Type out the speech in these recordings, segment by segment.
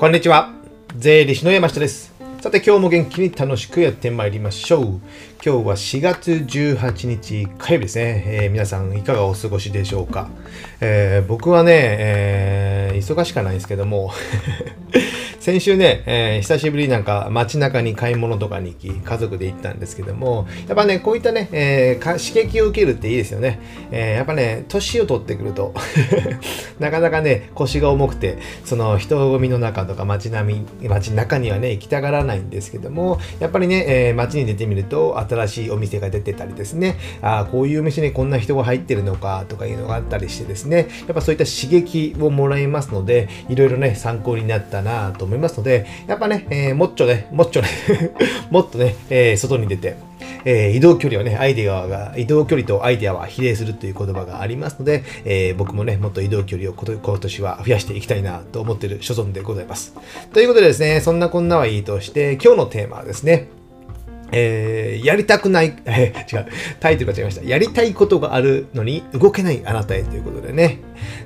こんにちは。税理士の山下です。さて今日も元気に楽しくやってまいりましょう。今日は4月18日火曜日ですね。えー皆さんいかがお過ごしでしょうか。えー僕はね、えー忙しかないんですけども、先週ね、えー久しぶりなんか街中に買い物とかに行き、家族で行ったんですけども、やっぱね、こういったね、えー刺激を受けるっていいですよね。えーやっぱね、年を取ってくると、なかなかね、腰が重くて、その人混みの中とか街並み、街中にはね、行きたがらないんですけども、やっぱりね、えー街に出てみると、新しいお店が出てたりですね、ああ、こういうお店にこんな人が入ってるのかとかいうのがあったりしてですね、やっぱそういった刺激をもらいますので、いろいろね、参考になったなと思います思いますので、やっぱね、えーもっちょね、もっちょね、もっとね、えー外に出て、えー移動距離はね、アイデアが、移動距離とアイデアは比例するという言葉がありますので、えー僕もね、もっと移動距離を今年は増やしていきたいなと思っている所存でございます。ということでですね、そんなこんなはいいとして、今日のテーマはですね、えーやりたくない、えー違う、タイトルが違いました。やりたいことがあるのに動けないあなたへということでね、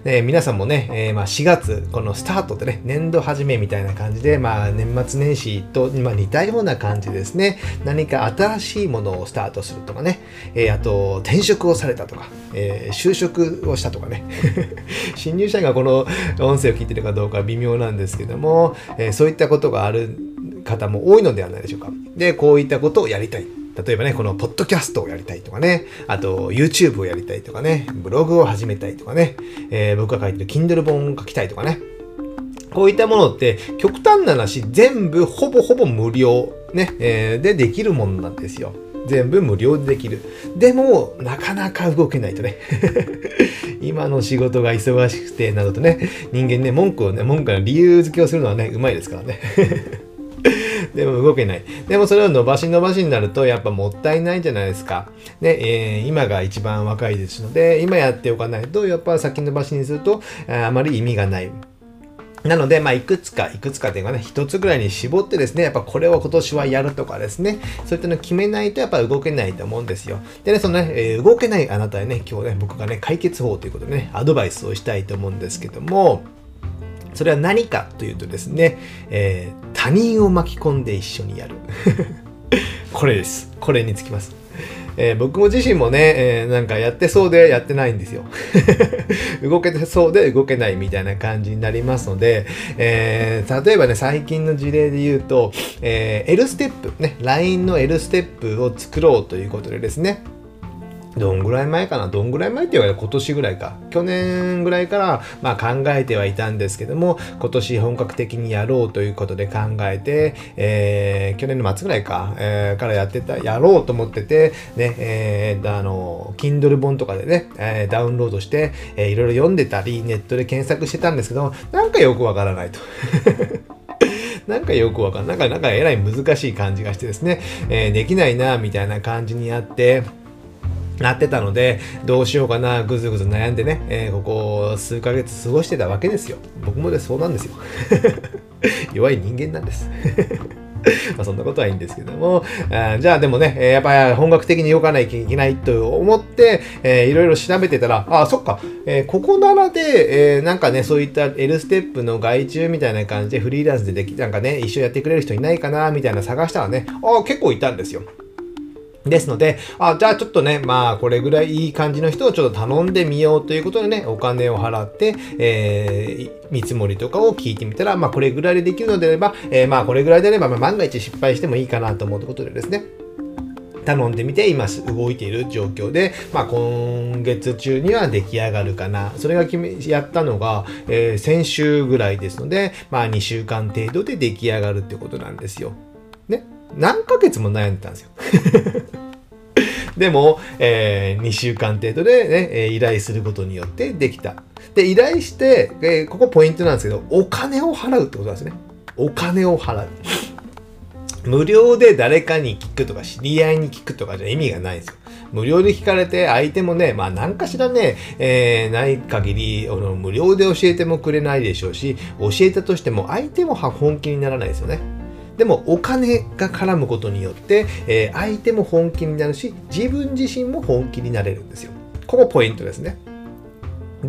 ね皆さんもね、えーまあ、4月、このスタートってね、年度始めみたいな感じで、まあ、年末年始と、まあ、似たような感じですね。何か新しいものをスタートするとかね、えあと、転職をされたとか、え就職をしたとかね、新入社員がこの音声を聞いてるかどうか微妙なんですけども、えそういったことがある方も多いのではないでしょうか。で、こういったことをやりたい。例えばね、このポッドキャストをやりたいとかね、あと YouTube をやりたいとかね、ブログを始めたいとかね、えー僕が書いてる Kindle 本を書きたいとかね、こういったものって極端な話全部ほぼほぼ無料、ねえーでできるものなんですよ。全部無料でできる。でも、なかなか動けないとね。今の仕事が忙しくて、などとね、人間ね、文句をね、文句の理由付けをするのはね、うまいですからね。でも動けない。でもそれを伸ばし伸ばしになるとやっぱもったいないじゃないですか。ね、えー今が一番若いですので、今やっておかないとやっぱ先延ばしにするとああまり意味がない。なので、まあ、いくつか、いくつかというかね、一つぐらいに絞ってですね、やっぱこれを今年はやるとかですね、そういったのを決めないとやっぱ動けないと思うんですよ。でね、そのね、えー動けないあなたへね、今日ね、僕がね、解決法ということでね、アドバイスをしたいと思うんですけども、それは何かというとですね、えー他人を巻き込んで一緒にやる。これです。これにつきます。えー僕も自身もね、えーなんかやってそうでやってないんですよ。動けてそうで動けないみたいな感じになりますので、えー例えばね、最近の事例で言うと、え L ステップ、ね、LINE の L ステップを作ろうということでですね、どんぐらい前かな？どんぐらい前って言われる？今年ぐらいか。去年ぐらいから、まあ、考えてはいたんですけども、今年本格的にやろうということで考えて、えー去年の末ぐらいか、えーからやってた、やろうと思ってて、ね、えーあの、Kindle 本とかでね、えーダウンロードして、えーいろいろ読んでたり、ネットで検索してたんですけど、なんかよくわからないと。なんかよくわかんない。なんか、なんかえらい難しい感じがしてですね、えーできないな、みたいな感じにあって、なってたので、どうしようかな、ぐずぐず悩んでね、えーここ数ヶ月過ごしてたわけですよ。僕もでそうなんですよ。弱い人間なんです。まあそんなことはいいんですけども、あじゃあでもね、やっぱり本格的に動かないといけないと思って、えーいろいろ調べてたら、あ、そっか、えーここならで、えーなんかね、そういった L ステップの外注みたいな感じでフリーランスででき、なんかね、一緒やってくれる人いないかな、みたいな探したらね、あ結構いたんですよ。ですので、あ、じゃあちょっとね、まあ、これぐらいいい感じの人をちょっと頼んでみようということでね、お金を払って、えー見積もりとかを聞いてみたら、まあ、これぐらいでできるのであれば、えーまあ、これぐらいであれば、まあ、万が一失敗してもいいかなと思うということでですね、頼んでみて今動いている状況で、まあ、今月中には出来上がるかなそれが決めやったのが、えー先週ぐらいですので、まあ、2週間程度で出来上がるってことなんですよ。ね？何ヶ月も悩んでたんですよ。でも、え2週間程度で、ね、え依頼することによってできた。で、依頼して、えーここポイントなんですけど、お金を払うってことなんですね。お金を払う。無料で誰かに聞くとか、知り合いに聞くとかじゃ意味がないんですよ。無料で聞かれて、相手もね、まあ何かしらね、えーない限り、無料で教えてもくれないでしょうし、教えたとしても相手も本気にならないですよね。でもお金が絡むことによって、えー相手も本気になるし自分自身も本気になれるんですよ。ここポイントですね。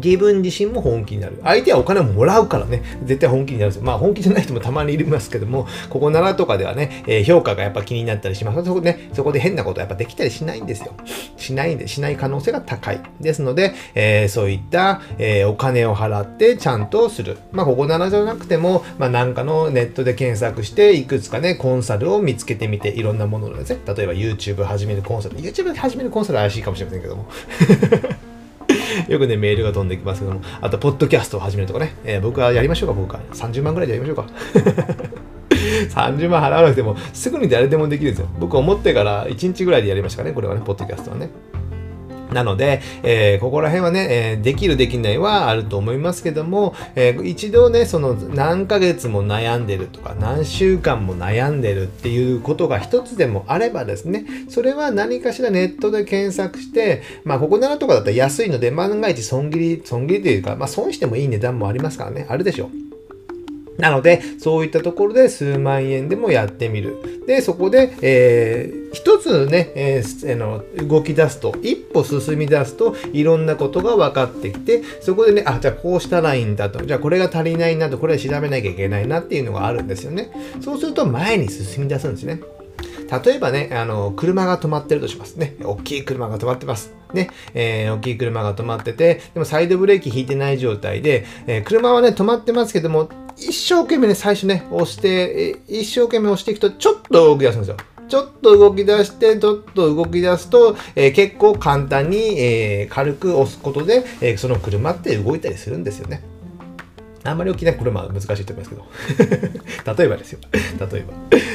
自分自身も本気になる。相手はお金をもらうからね、絶対本気になるんですよ。まあ本気じゃない人もたまにいますけども、ここ7とかではね、えー、評価がやっぱ気になったりします。そこでね、そこで変なことやっぱできたりしないんですよ。しないんで、しない可能性が高い。ですので、えー、そういった、えー、お金を払ってちゃんとする。まあここ7じゃなくても、まあなんかのネットで検索して、いくつかね、コンサルを見つけてみて、いろんなものですね。例えば YouTube 始めるコンサル。YouTube 始めるコンサル怪しいかもしれませんけども。よくね、メールが飛んできますけども、あと、ポッドキャストを始めるとかね、えー、僕はやりましょうか、僕は。30万ぐらいでやりましょうか。30万払わなくても、すぐに誰でもできるんですよ。僕思ってから1日ぐらいでやりましたかね、これはね、ポッドキャストはね。なので、えー、ここら辺はね、えー、できるできないはあると思いますけども、えー、一度ね、その何ヶ月も悩んでるとか、何週間も悩んでるっていうことが一つでもあればですね、それは何かしらネットで検索して、まあ、ここならとかだったら安いので、万が一損切り、損切りというか、まあ、損してもいい値段もありますからね、あるでしょう。なので、そういったところで数万円でもやってみる。で、そこで、えー、一つね、えー、あの動き出すと、一歩進み出すと、いろんなことが分かってきて、そこでね、あ、じゃあこうしたらいいんだと、じゃあこれが足りないなと、これは調べなきゃいけないなっていうのがあるんですよね。そうすると前に進み出すんですね。例えばね、あの、車が止まってるとしますね。大きい車が止まってます。ね、えー、大きい車が止まってて、でもサイドブレーキ引いてない状態で、えー、車はね、止まってますけども、一生懸命ね、最初ね、押して、一生懸命押していくと、ちょっと動き出すんですよ。ちょっと動き出して、ちょっと動き出すと、えー、結構簡単に、えー、軽く押すことで、えー、その車って動いたりするんですよね。あんまり大きな車は難しいと思いますけど。例えばですよ。例えば。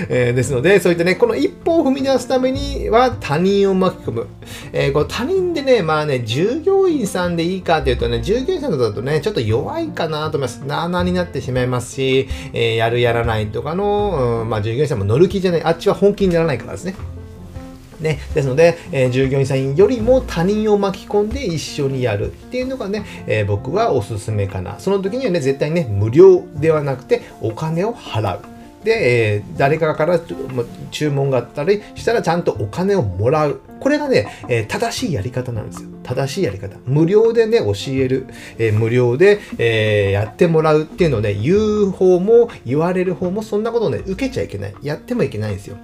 えー、ですので、そういったね、この一歩を踏み出すためには他人を巻き込む。えー、こ他人でね、まあね、従業員さんでいいかというとね、従業員さんだとね、ちょっと弱いかなと思います。なあなになってしまいますし、えー、やるやらないとかの、うん、まあ従業員さんも乗る気じゃない、あっちは本気にならないからですね。ね、ですので、えー、従業員さんよりも他人を巻き込んで一緒にやるっていうのがね、えー、僕はおすすめかな。その時にはね、絶対ね、無料ではなくてお金を払う。で、えー、誰かから注文があったりしたらちゃんとお金をもらう。これがね、えー、正しいやり方なんですよ。正しいやり方。無料でね、教える。えー、無料で、え、やってもらうっていうのをね、言う方も言われる方もそんなことをね、受けちゃいけない。やってもいけないんですよ。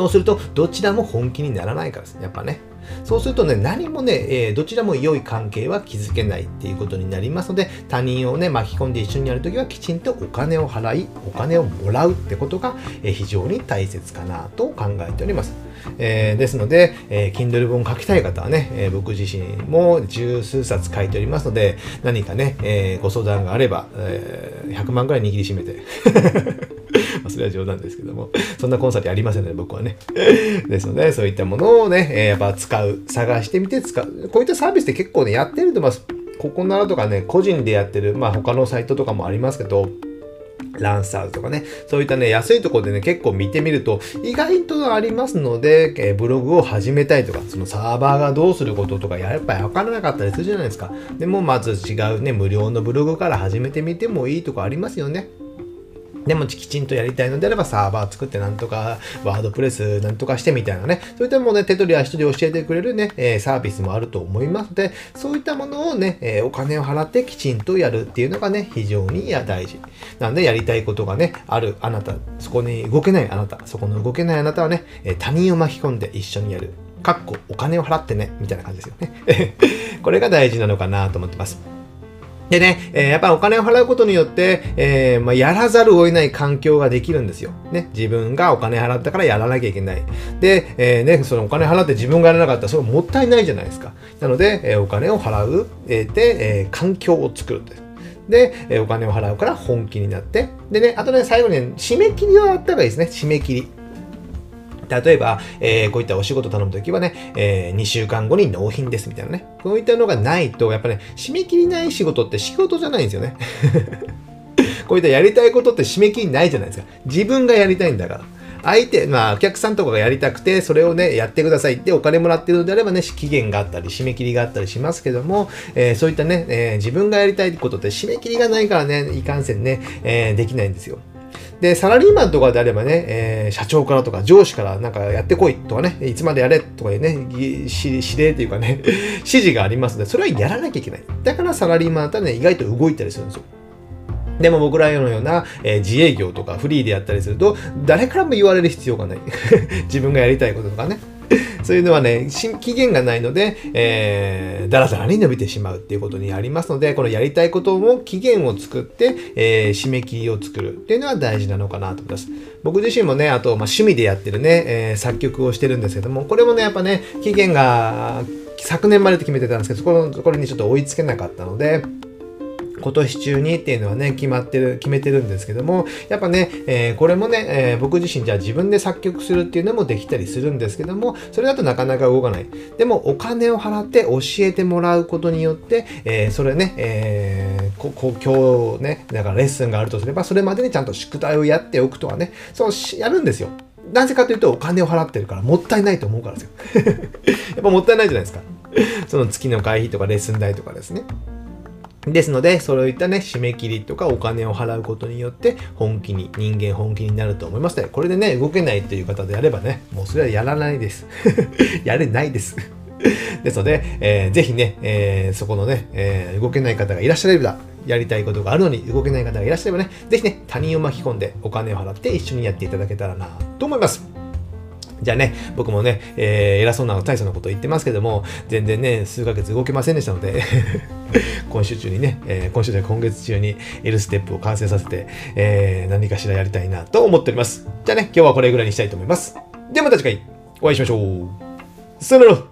そうすると、どちらも本気にならないからですね。やっぱね。そうするとね、何もね、えー、どちらも良い関係は築けないっていうことになりますので、他人をね、巻き込んで一緒にやるときはきちんとお金を払い、お金をもらうってことが、えー、非常に大切かなと考えております。えー、ですので、えー、Kindle 本書きたい方はね、え、僕自身も十数冊書いておりますので、何かね、え、ご相談があれば、え、100万ぐらい握りしめて れは冗談ですけども、そんなコンサルありませんので、僕はね。ですので、そういったものをね、えー、やっぱ使う、探してみて使う。こういったサービスって結構ね、やってるとます。ここならとかね、個人でやってる、まあ他のサイトとかもありますけど、ランサーズとかね、そういったね、安いところでね、結構見てみると、意外とありますので、えー、ブログを始めたいとか、そのサーバーがどうすることとか、やっぱりわからなかったりするじゃないですか。でも、まず違うね、無料のブログから始めてみてもいいとかありますよね。でもきちんとやりたいのであればサーバー作ってなんとかワードプレスなんとかしてみたいなね、そういったものね、手取り足取り教えてくれるね、えー、サービスもあると思いますので、そういったものをね、えー、お金を払ってきちんとやるっていうのがね、非常に大事。なんでやりたいことがね、あるあなた、そこに動けないあなた、そこの動けないあなたはね、えー、他人を巻き込んで一緒にやる。かっこお金を払ってね、みたいな感じですよね。これが大事なのかなと思ってます。でね、えー、やっぱお金を払うことによって、えー、まあ、やらざるを得ない環境ができるんですよ。ね、自分がお金払ったからやらなきゃいけない。で、えー、ね、そのお金払って自分がやらなかったらそれもったいないじゃないですか。なので、えお金を払う、えー、で、え環境を作るんです。で、えお金を払うから本気になって。でね、あとね、最後に、ね、締め切りはあった方がいいですね。締め切り。例えば、えー、こういったお仕事頼むときはね、えー、2週間後に納品ですみたいなね。こういったのがないと、やっぱね、締め切りない仕事って仕事じゃないんですよね。こういったやりたいことって締め切りないじゃないですか。自分がやりたいんだから。相手、まあ、お客さんとかがやりたくて、それをね、やってくださいってお金もらってるのであればね、期限があったり、締め切りがあったりしますけども、えー、そういったね、えー、自分がやりたいことって締め切りがないからね、いかんせんね、えー、できないんですよ。で、サラリーマンとかであればね、えー、社長からとか上司からなんかやってこいとかね、いつまでやれとかいうね、指令というかね、指示がありますので、それはやらなきゃいけない。だからサラリーマンだったらね、意外と動いたりするんですよ。でも僕らのような、えー、自営業とかフリーでやったりすると、誰からも言われる必要がない。自分がやりたいこととかね。そういうのはね、期限がないので、えー、だらだらに伸びてしまうっていうことにありますので、このやりたいことも期限を作って、えー、締め切りを作るっていうのは大事なのかなと思います。僕自身もね、あと、まあ、趣味でやってるね、えー、作曲をしてるんですけども、これもね、やっぱね、期限が昨年までって決めてたんですけど、そこのと、これにちょっと追いつけなかったので、今年中にっていうのはね、決まってる、決めてるんですけども、やっぱね、えー、これもね、えー、僕自身じゃあ自分で作曲するっていうのもできたりするんですけども、それだとなかなか動かない。でも、お金を払って教えてもらうことによって、えー、それね、えー、こ、こ、今日ね、だからレッスンがあるとすれば、それまでにちゃんと宿題をやっておくとはね、そう、やるんですよ。なぜかというと、お金を払ってるから、もったいないと思うからですよ。やっぱもったいないじゃないですか。その月の会費とかレッスン代とかですね。ですので、そういったね、締め切りとかお金を払うことによって、本気に、人間本気になると思いますので、これでね、動けないという方であればね、もうそれはやらないです。やれないです。ですので、えー、ぜひね、えー、そこのね、えー、動けない方がいらっしゃれば、やりたいことがあるのに動けない方がいらっしゃればね、ぜひね、他人を巻き込んでお金を払って一緒にやっていただけたらなと思います。じゃあね、僕もね、えー、偉そうな大層なこと言ってますけども、全然ね、数ヶ月動けませんでしたので 今週中にね、えー、今週で今月中に L ステップを完成させて、えー、何かしらやりたいなと思っております。じゃあね、今日はこれぐらいにしたいと思います。ではまた次回お会いしましょう。さよなら